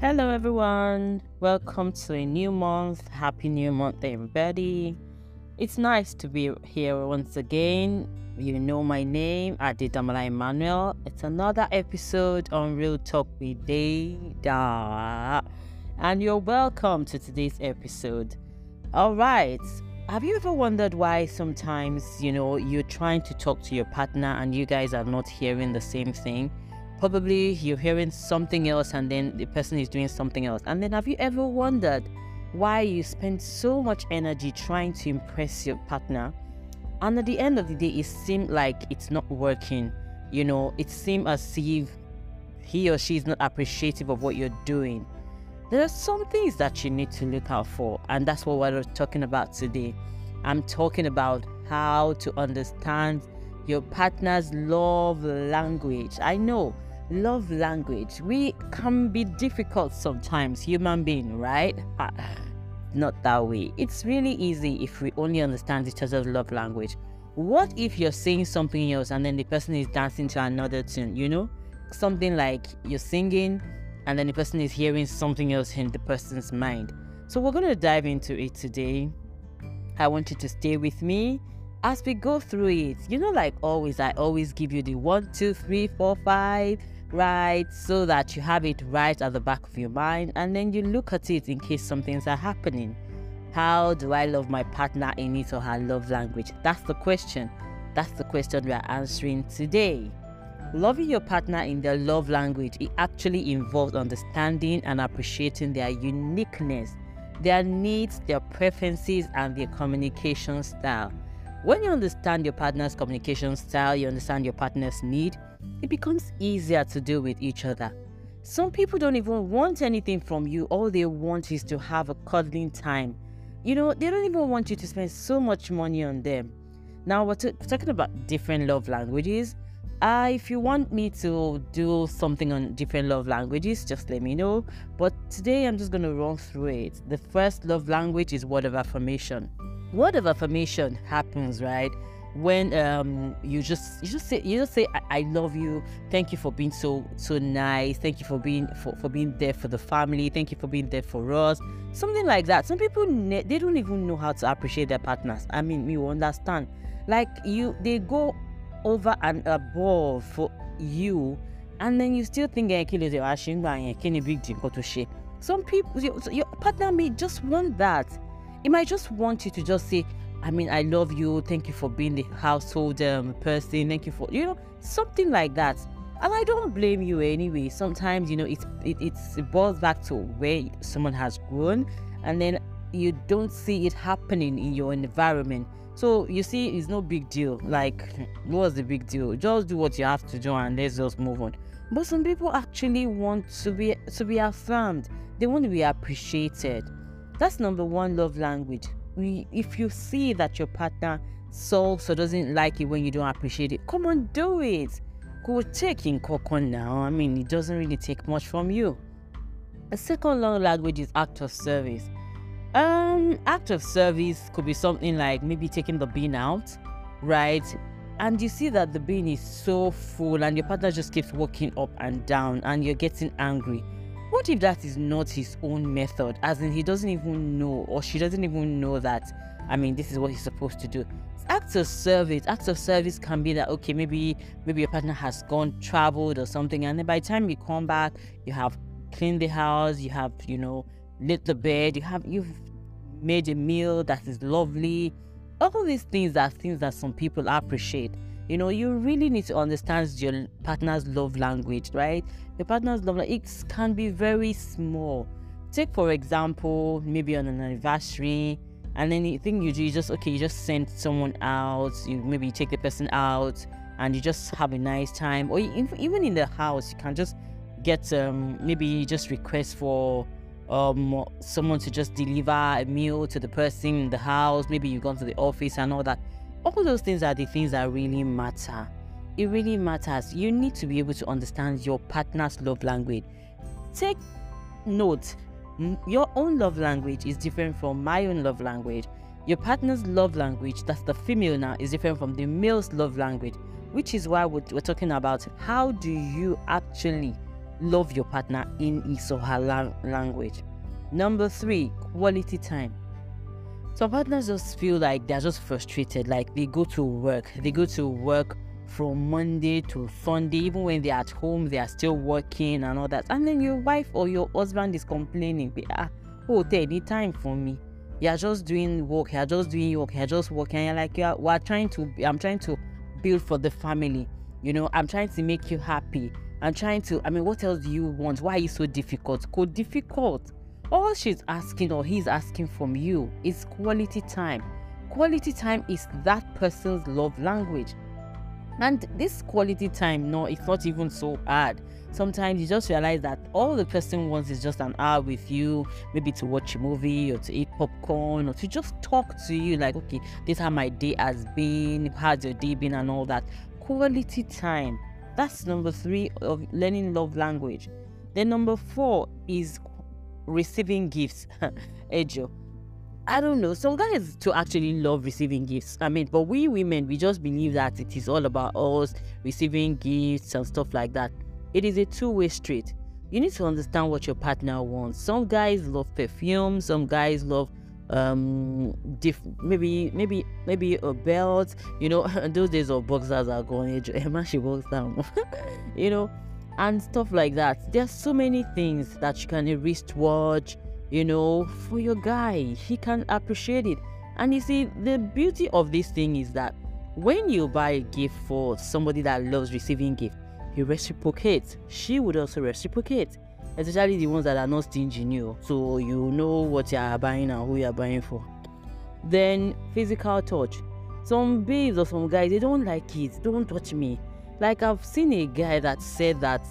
Hello, everyone. Welcome to a new month. Happy new month, everybody. It's nice to be here once again. You know my name, Adedamola Emmanuel. It's another episode on Real Talk with Deyda. And you're welcome to today's episode. All right. Have you ever wondered why sometimes, you know, you're trying to talk to your partner and you guys are not hearing the same thing? Probably you're hearing something else and then the person is doing something else. And then have you ever wondered why you spend so much energy trying to impress your partner? And at the end of the day, it seemed like it's not working. You know, it seemed as if he or she is not appreciative of what you're doing. There are some things that you need to look out for, and that's what we're talking about today. I'm talking about how to understand your partner's love language. I know love language. We can be difficult sometimes, human being, right? Ah, not that way. It's really easy if we only understand each other's love language. What if you're saying something else and then the person is dancing to another tune, you know? Something like you're singing and then the person is hearing something else in the person's mind. So we're going to dive into it today. I want you to stay with me as we go through it. You know, like always, I always give you the one, two, three, four, five right so that you have it right at the back of your mind and then you look at it in case some things are happening. How do I love my partner in his or her love language? That's the question. That's the question we are answering today. Loving your partner in their love language, it actually involves understanding and appreciating their uniqueness, their needs, their preferences, and their communication style. When you understand your partner's communication style, you understand your partner's need, it becomes easier to deal with each other. Some people don't even want anything from you. All they want is to have a cuddling time. You know, they don't even want you to spend so much money on them. Now, we're t- talking about different love languages. Uh, if you want me to do something on different love languages, just let me know. But today I'm just going to run through it. The first love language is word of affirmation. Word of affirmation happens, right? when um you just you just say you just say I, I, love you. Thank you for being so so nice. Thank you for being for, for being there for the family. Thank you for being there for us. Something like that. Some people ne- they don't even know how to appreciate their partners. I mean you understand. Like you they go over and above for you and then you still think eh, big deal? Some people your partner may just want that it might just want you to just say I mean, I love you. Thank you for being the household um, person. Thank you for, you know, something like that. And I don't blame you anyway. Sometimes, you know, it's, it, it's, it boils back to where someone has grown and then you don't see it happening in your environment. So you see, it's no big deal. Like, what's the big deal? Just do what you have to do and let's just move on. But some people actually want to be to be affirmed. They want to be appreciated. That's number one love language We, if you see that your partner sulks or doesn't like it when you don't appreciate it, come on, do it. Go take in cocoa now. I mean, it doesn't really take much from you. A second love language is act of service. Um, act of service could be something like maybe taking the bin out, right? And you see that the bin is so full and your partner just keeps walking up and down and you're getting angry what if that is not his own method? As in, he doesn't even know, or she doesn't even know that, I mean, this is what he's supposed to do. Acts of service, acts of service can be that, okay, maybe maybe your partner has gone traveled or something, and then by the time you come back, you have cleaned the house, you have, you know, lit the bed, you have, you've made a meal that is lovely. All these things are things that some people appreciate. You know, you really need to understand your partner's love language, right? Your partner's love language it can be very small. Take for example, maybe on an anniversary, and anything you do, you just okay, you just send someone out. You maybe you take the person out, and you just have a nice time, or even in the house, you can just get um maybe just request for um someone to just deliver a meal to the person in the house. Maybe you go to the office and all that all those things are the things that really matter. It really matters. You need to be able to understand your partner's love language. Take note, your own love language is different from my own love language. Your partner's love language, that's the female now, is different from the male's love language, which is why we're, talking about how do you actually love your partner in his or her lang- language. Number three, quality time. Some partners just feel like they're just frustrated, like they go to work, they go to work from Monday to Sunday, even when they're at home, they are still working and all that. And then your wife or your husband is complaining, ah, oh, take any time for me. You're just doing work, you're just doing work, you're just working. You're like, yeah, we're trying to, I'm trying to build for the family. You know, I'm trying to make you happy. I'm trying to, I mean, what else do you want? Why are you so difficult? Go difficult. All she's asking or he's asking from you is quality time. Quality time is that person's love language. And this quality time, no, it's not even so hard. Sometimes you just realize that all the person wants is just an hour with you, maybe to watch a movie or to eat popcorn or to just talk to you, like, okay, this how my day has been, how's your day been, and all that. Quality time. That's number three of learning love language. Then number four is receiving gifts. Ejo. I don't know. Some guys to actually love receiving gifts. I mean, but we women, we just believe that it is all about us receiving gifts and stuff like that. It is a two-way street. You need to understand what your partner wants. Some guys love perfume. Some guys love um diff- maybe maybe maybe a belt you know those days of boxers are gone Emma she walks down you know and stuff like that there's so many things that you can a wristwatch you know, for your guy. He can appreciate it. And you see, the beauty of this thing is that when you buy a gift for somebody that loves receiving gift, he reciprocates. She would also reciprocate. Especially the ones that are not stingy new. So you know what you are buying and who you are buying for. Then physical touch. Some babes or some guys, they don't like it. Don't touch me. Like I've seen a guy that said that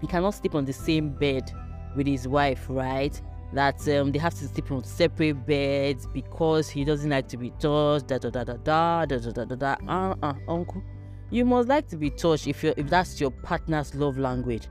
he cannot sleep on the same bed with his wife, right? That um, they have to sleep on separate beds because he doesn't like to be touched. Da da da da da da da da da. Uh uh, uncle, you must like to be touched if you if that's your partner's love language.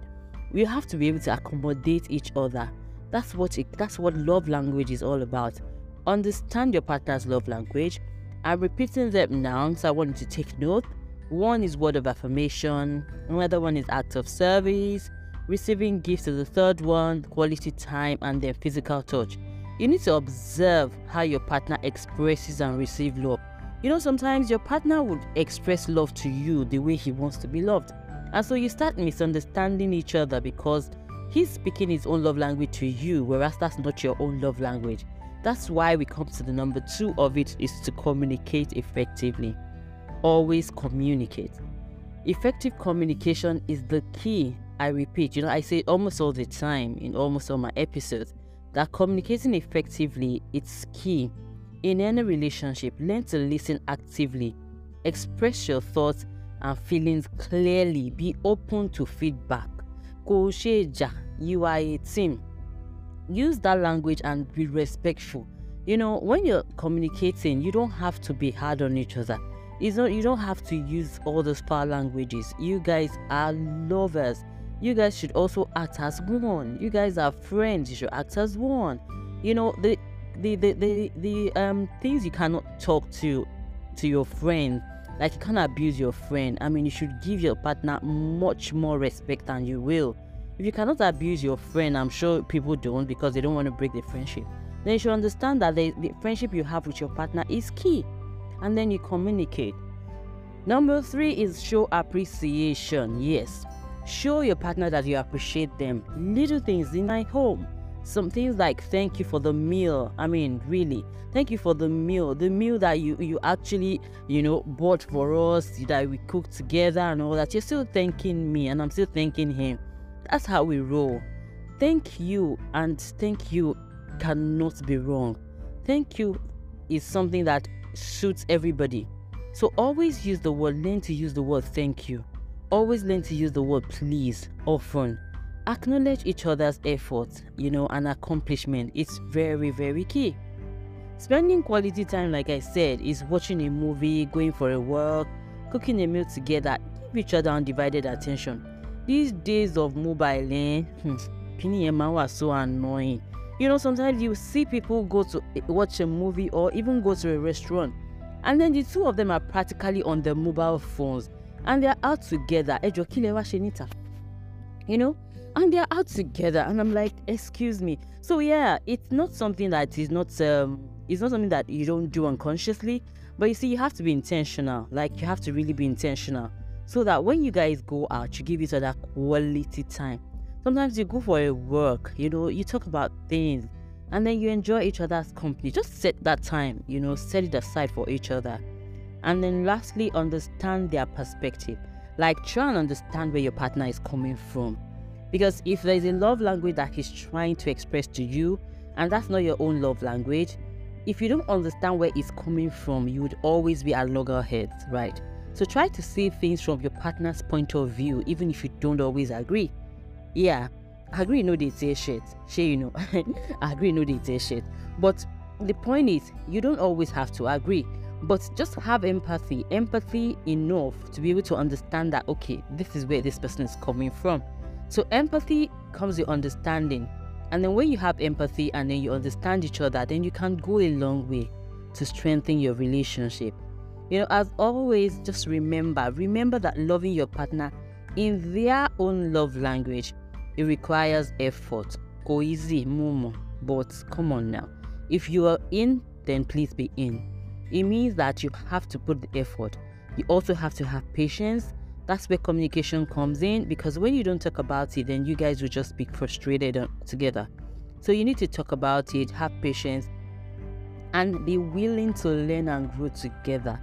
We have to be able to accommodate each other. That's what it, that's what love language is all about. Understand your partner's love language. I'm repeating them now, so I want you to take note. One is word of affirmation. Another one is act of service Receiving gifts is the third one, quality time, and then physical touch. You need to observe how your partner expresses and receives love. You know, sometimes your partner would express love to you the way he wants to be loved. And so you start misunderstanding each other because he's speaking his own love language to you, whereas that's not your own love language. That's why we come to the number two of it is to communicate effectively. Always communicate. Effective communication is the key I repeat, you know, I say almost all the time in almost all my episodes that communicating effectively is key. In any relationship, learn to listen actively, express your thoughts and feelings clearly, be open to feedback. You are a team. Use that language and be respectful. You know, when you're communicating, you don't have to be hard on each other. It's not you don't have to use all those power languages. You guys are lovers you guys should also act as one. You guys are friends. You should act as one. You know the the the the, the um things you cannot talk to to your friend like you can't abuse your friend i mean you should give your partner much more respect than you will if you cannot abuse your friend i'm sure people don't because they don't want to break the friendship then you should understand that the, the friendship you have with your partner is key and then you communicate number three is show appreciation yes Show your partner that you appreciate them. Little things in my home. Some things like thank you for the meal. I mean, really, thank you for the meal. The meal that you you actually you know bought for us, that we cooked together and all that. You're still thanking me, and I'm still thanking him. That's how we roll. Thank you and thank you cannot be wrong. Thank you is something that suits everybody. So always use the word, learn to use the word thank you. Always learn to use the word please often. Acknowledge each other's efforts, you know, and accomplishment. It's very, very key. Spending quality time, like I said, is watching a movie, going for a walk, cooking a meal together. Give each other undivided attention. These days of mobile, eh, hmm, was so annoying. You know, sometimes you see people go to watch a movie or even go to a restaurant, and then the two of them are practically on their mobile phones and they are out together you know, and they're out together. And I'm like, excuse me. So yeah, it's not something that is not um it's not something that you don't do unconsciously, but you see, you have to be intentional. Like you have to really be intentional. So that when you guys go out, you give each other quality time. Sometimes you go for a work, you know, you talk about things and then you enjoy each other's company. Just set that time, you know, set it aside for each other. And then lastly, understand their perspective. Like try and understand where your partner is coming from. Because if there's a love language that he's trying to express to you, and that's not your own love language, if you don't understand where it's coming from, you would always be at loggerheads, right? So try to see things from your partner's point of view, even if you don't always agree. Yeah, agree no they say shit. Sure, you know. agree no they say shit. But the point is, you don't always have to agree. But just have empathy, empathy enough to be able to understand that okay, this is where this person is coming from. So empathy comes with understanding. And then when you have empathy and then you understand each other, then you can go a long way to strengthen your relationship. You know, as always, just remember, remember that loving your partner in their own love language, it requires effort. Go easy, mumu. But come on now. If you are in, then please be in. It means that you have to put the effort. You also have to have patience that's where communication comes in because when you don't talk about it, then you guys will just be frustrated together. So you need to talk about it, have patience, and be willing to learn and grow together.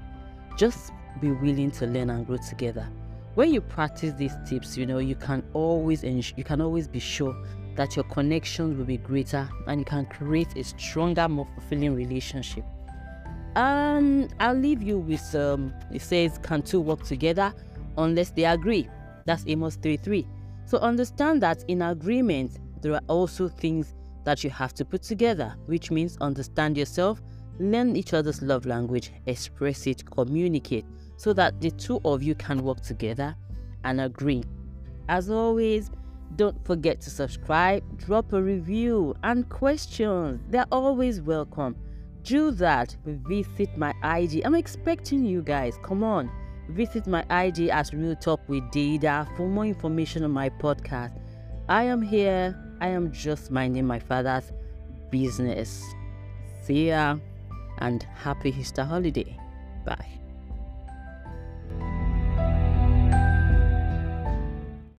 Just be willing to learn and grow together. When you practice these tips, you know you can always you can always be sure that your connections will be greater and you can create a stronger, more fulfilling relationship. Um, I'll leave you with um. It says, "Can two work together?" unless they agree. That's Amos 3:3. So understand that in agreement, there are also things that you have to put together, which means understand yourself, learn each other's love language, express it, communicate, so that the two of you can work together and agree. As always, don't forget to subscribe, drop a review, and questions. They're always welcome. Do that. Visit my IG. I'm expecting you guys. Come on. Visit my IG as Real Talk with Deyda for more information on my podcast. I am here. I am just minding my father's business. See ya and happy Easter holiday. Bye.